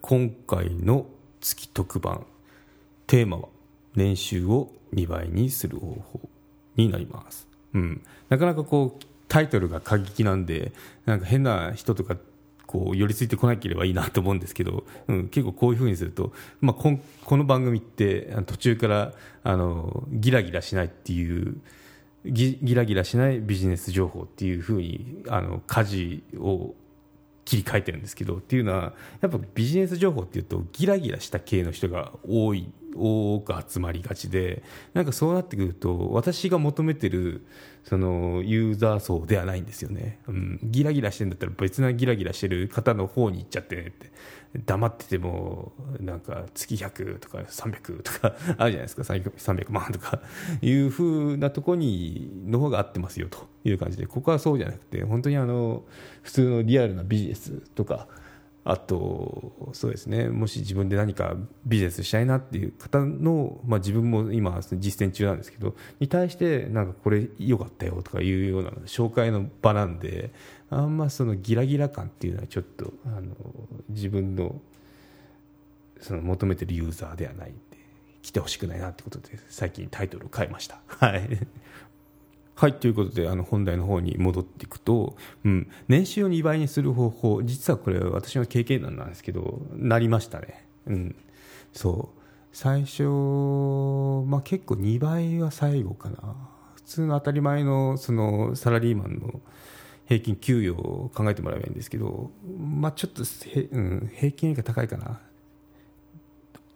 今回の月特番テーマは年収を2倍にする方法になります、うん、なかなかこうタイトルが過激なんでなんか変な人とかこう寄りついてこなければいいなと思うんですけど、うん、結構こういうふうにすると、まあ、ここの番組って途中からあのギラギラしないっていうギギラギラしないビジネス情報っていうふうにあの舵を切り替えてるんですけどっていうのはやっぱビジネス情報っていうとギラギラした系の人が多い多く集まりがちでなんかそうなってくると私が求めてるそのユーザー層ではないんですよね、うん、ギラギラしてるんだったら別なギラギラしてる方の方に行っちゃってねって。黙っててもなんか月100とか300とかあるじゃないですか。300万とか。いうふうなところにの方が合ってますよという感じで。ここはそうじゃなくて本当にあの普通のリアルなビジネスとかあとそうですねもし自分で何かビジネスしたいなっていう方の、まあ、自分も今実践中なんですけどに対してなんかこれ良かったよとかいうような紹介の場なんであんまそのギラギラ感っていうのはちょっとあの自分のその求めてるユーザーではないんで来てほしくないなってことで最近タイトルを変えました。はいはい、ということで、あの本題の方に戻っていくと、うん、年収を2倍にする方法、実はこれ、私の経験談なんですけど、なりましたね。うん、そう。最初、まあ、結構2倍は最後かな。普通の当たり前のそのサラリーマンの平均給与を考えてもらえばいいんですけど、まあ、ちょっとへ、うん、平均より高いかな。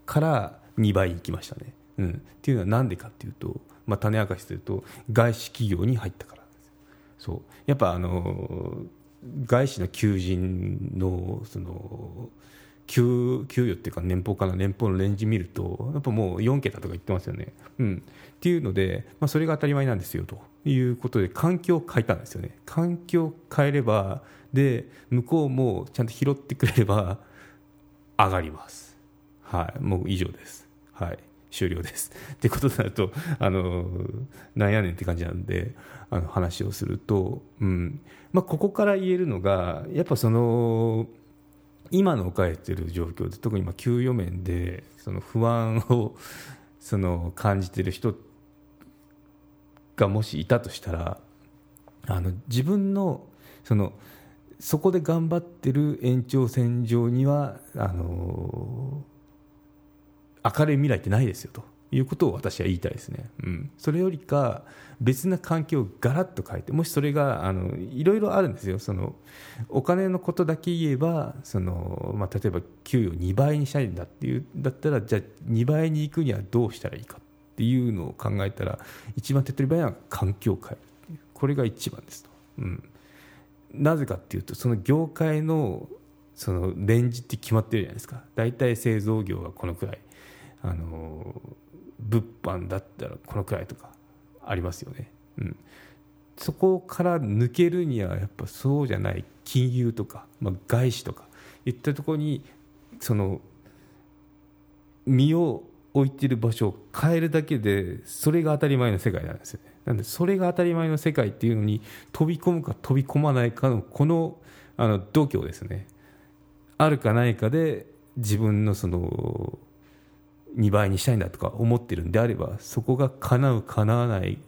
から2倍にきましたね。うん、っていうのはなんでかっていうと、まあ、種明かしすると外資企業に入ったからそう。やっぱあの外資の求人のその給給与っていうか年俸かな年俸のレンジ見るとやっぱもう4桁とか言ってますよね、うん、っていうので、まあ、それが当たり前なんですよということで環境を変えたんですよね。環境を変えればで向こうもちゃんと拾ってくれれば上がります。はい。もう以上です。はい。終了です。ってことになると、あの、なんやねんって感じなんで、あの話をすると、うん。まあ、ここから言えるのが、やっぱその、今の置かれている状況で、特に今、給与面で、その不安を、その、感じている人がもしいたとしたら、あの、自分の、その、そこで頑張ってる延長線上には、あの明るい未来ってないですよということを私は言いたいですね、うん、それよりか別な環境をガラッと変えてもしそれがあのいろいろあるんですよ。そのお金のことだけ言えばその、まあ、例えば給与2倍にしたいんだっていうだったらじゃあ2倍に行くにはどうしたらいいかっていうのを考えたら一番手っ取り早いのは環境を変えるこれが一番ですと、うん、なぜかっていうとその業界のそのレンジって決まってるじゃないですか。大体製造業はこのくらい。あの物販だったらこのくらいとかありますよね、うん、そこから抜けるにはやっぱそうじゃない金融とか、まあ、外資とかいったところにその身を置いてる場所を変えるだけでそれが当たり前の世界なんですよね。なんでそれが当たり前の世界っていうのに飛び込むか飛び込まないかのこのあの度胸ですね。あるかないかで自分のその2倍にしたいんだとか思ってるんであればそこが叶う叶わないっ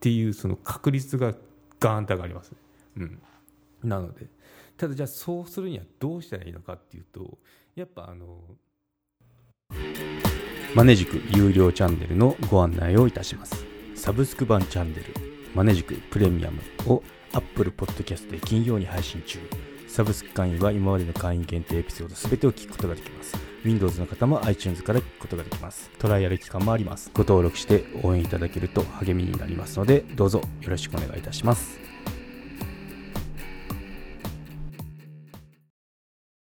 ていうその確率がガーンと上がります、ね、うん、なのでただじゃあそうするにはどうしたらいいのかっていうとやっぱあのマネジク有料チャンネルのご案内をいたします。サブスク版チャンネルマネジクプレミアムを Apple Podcast で金曜に配信中。サブスク会員は今までの会員限定エピソード全てを聞くことができます。Windows の方も iTunes から聞くことができます。トライアル期間もあります。ご登録して応援いただけると励みになりますのでどうぞよろしくお願いいたします。